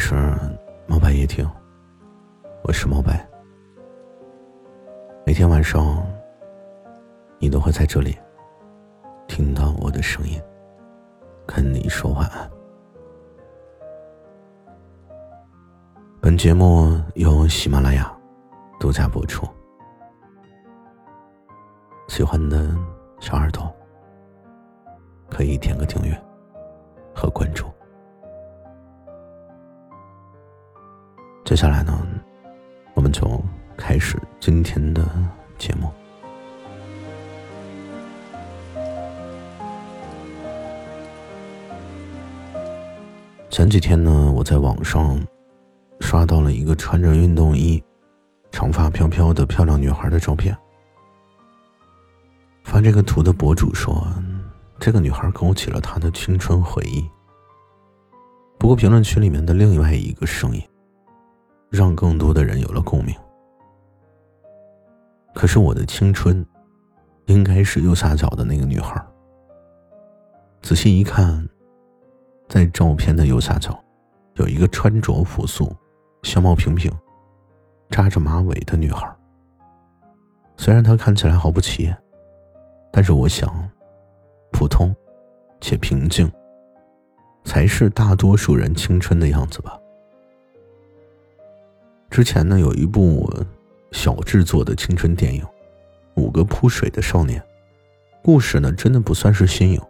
是猫白夜听，我是猫白。每天晚上，你都会在这里听到我的声音，跟你说晚安。本节目由喜马拉雅独家播出，喜欢的小耳朵可以点个订阅和关注。始今天的节目。前几天呢，我在网上刷到了一个穿着运动衣、长发飘飘的漂亮女孩的照片。发这个图的博主说，这个女孩勾起了他的青春回忆。不过评论区里面的另外一个声音。让更多的人有了共鸣。可是我的青春，应该是右下角的那个女孩。仔细一看，在照片的右下角，有一个穿着朴素、相貌平平、扎着马尾的女孩。虽然她看起来毫不起眼，但是我想，普通且平静，才是大多数人青春的样子吧。之前呢，有一部小制作的青春电影《五个扑水的少年》，故事呢真的不算是新颖，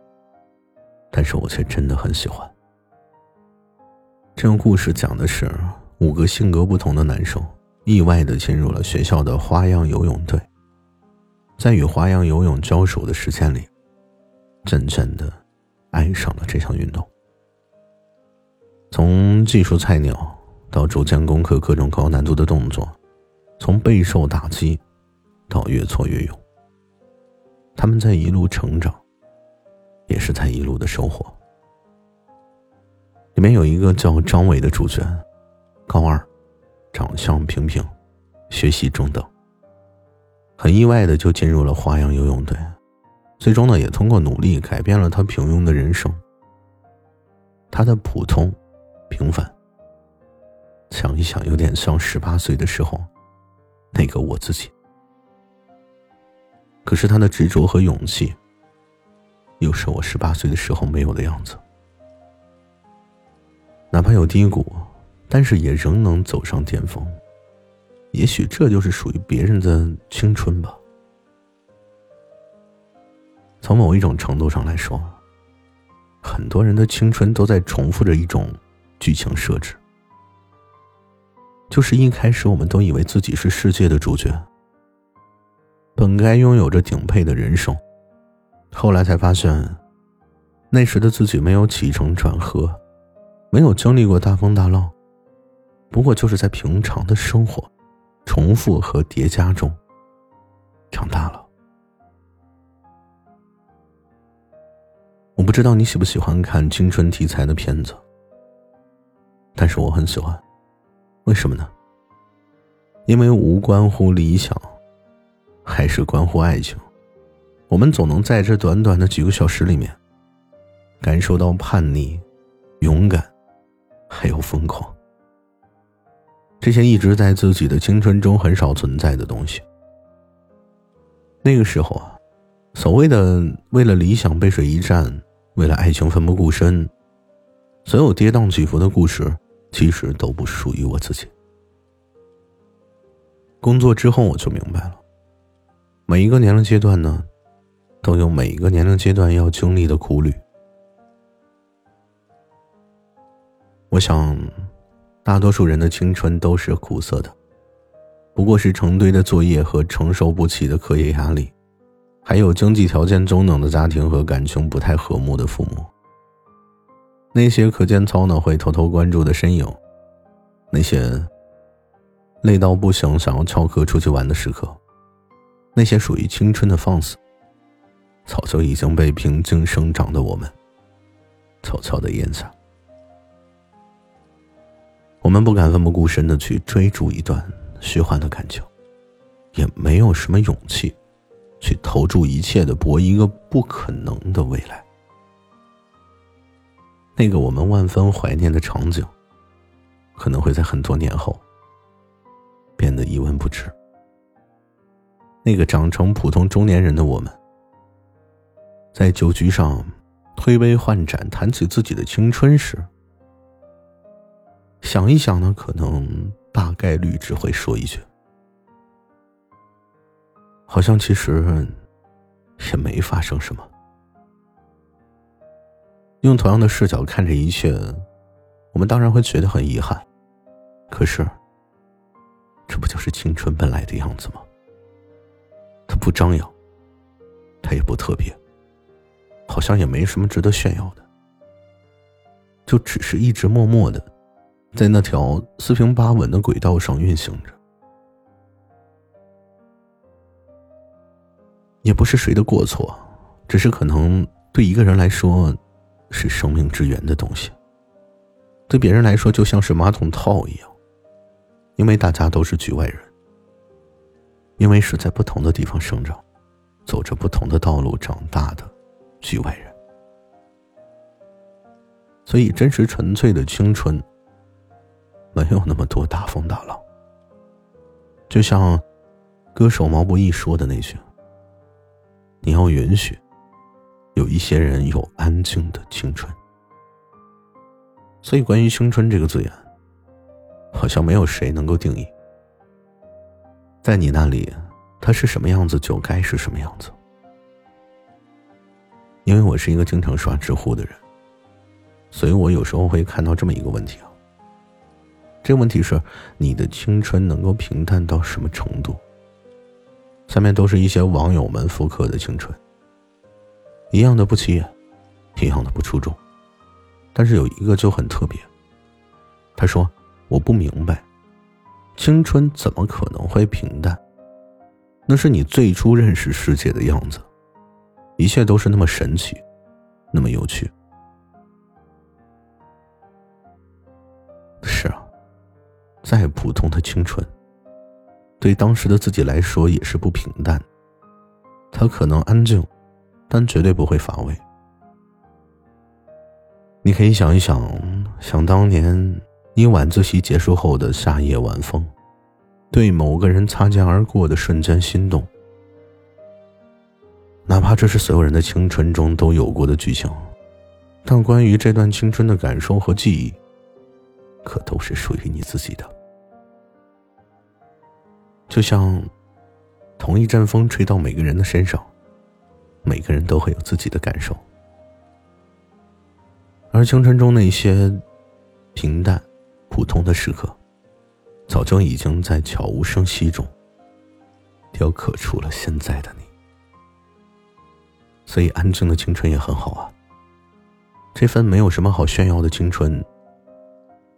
但是我却真的很喜欢。这个故事讲的是五个性格不同的男生意外的进入了学校的花样游泳队，在与花样游泳交手的时间里，渐渐的爱上了这项运动，从技术菜鸟。到逐渐攻克各种高难度的动作，从备受打击到越挫越勇，他们在一路成长，也是在一路的收获。里面有一个叫张伟的主角，高二，长相平平，学习中等，很意外的就进入了花样游泳队，最终呢也通过努力改变了他平庸的人生。他的普通，平凡。想一想，有点像十八岁的时候，那个我自己。可是他的执着和勇气，又是我十八岁的时候没有的样子。哪怕有低谷，但是也仍能走上巅峰。也许这就是属于别人的青春吧。从某一种程度上来说，很多人的青春都在重复着一种剧情设置。就是一开始，我们都以为自己是世界的主角，本该拥有着顶配的人生，后来才发现，那时的自己没有起承转合，没有经历过大风大浪，不过就是在平常的生活、重复和叠加中长大了。我不知道你喜不喜欢看青春题材的片子，但是我很喜欢。为什么呢？因为无关乎理想，还是关乎爱情。我们总能在这短短的几个小时里面，感受到叛逆、勇敢，还有疯狂。这些一直在自己的青春中很少存在的东西。那个时候啊，所谓的为了理想背水一战，为了爱情奋不顾身，所有跌宕起伏的故事。其实都不属于我自己。工作之后，我就明白了，每一个年龄阶段呢，都有每一个年龄阶段要经历的苦旅。我想，大多数人的青春都是苦涩的，不过是成堆的作业和承受不起的课业压力，还有经济条件中等的家庭和感情不太和睦的父母。那些课间操呢会偷偷关注的身影，那些累到不行想要翘课出去玩的时刻，那些属于青春的放肆，早就已经被平静生长的我们悄悄的咽下。我们不敢奋不顾身的去追逐一段虚幻的感情，也没有什么勇气去投注一切的搏一个不可能的未来。那个我们万分怀念的场景，可能会在很多年后变得一文不值。那个长成普通中年人的我们，在酒局上推杯换盏谈起自己的青春时，想一想呢，可能大概率只会说一句：“好像其实也没发生什么。”用同样的视角看着一切，我们当然会觉得很遗憾。可是，这不就是青春本来的样子吗？它不张扬，它也不特别，好像也没什么值得炫耀的，就只是一直默默的，在那条四平八稳的轨道上运行着。也不是谁的过错，只是可能对一个人来说，是生命之源的东西；对别人来说，就像是马桶套一样，因为大家都是局外人。因为是在不同的地方生长，走着不同的道路长大的局外人，所以真实纯粹的青春没有那么多大风大浪。就像歌手毛不易说的那句：“你要允许有一些人有安静的青春。”所以，关于青春这个字眼，好像没有谁能够定义。在你那里，他是什么样子就该是什么样子。因为我是一个经常刷知乎的人，所以我有时候会看到这么一个问题啊。这个问题是：你的青春能够平淡到什么程度？下面都是一些网友们复刻的青春，一样的不起眼，一样的不出众，但是有一个就很特别。他说：“我不明白。”青春怎么可能会平淡？那是你最初认识世界的样子，一切都是那么神奇，那么有趣。是啊，再普通的青春，对当时的自己来说也是不平淡。它可能安静，但绝对不会乏味。你可以想一想，想当年。你晚自习结束后的夏夜晚风，对某个人擦肩而过的瞬间心动，哪怕这是所有人的青春中都有过的剧情，但关于这段青春的感受和记忆，可都是属于你自己的。就像同一阵风吹到每个人的身上，每个人都会有自己的感受，而青春中那些平淡。普通的时刻，早就已经在悄无声息中雕刻出了现在的你。所以，安静的青春也很好啊。这份没有什么好炫耀的青春，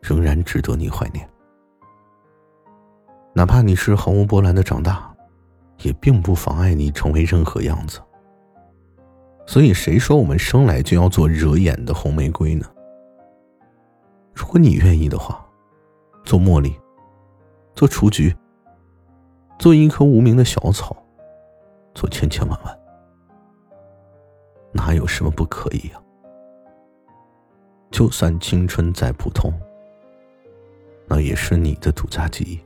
仍然值得你怀念。哪怕你是毫无波澜的长大，也并不妨碍你成为任何样子。所以，谁说我们生来就要做惹眼的红玫瑰呢？如果你愿意的话，做茉莉，做雏菊，做一棵无名的小草，做千千万万，哪有什么不可以呀？就算青春再普通，那也是你的独家记忆。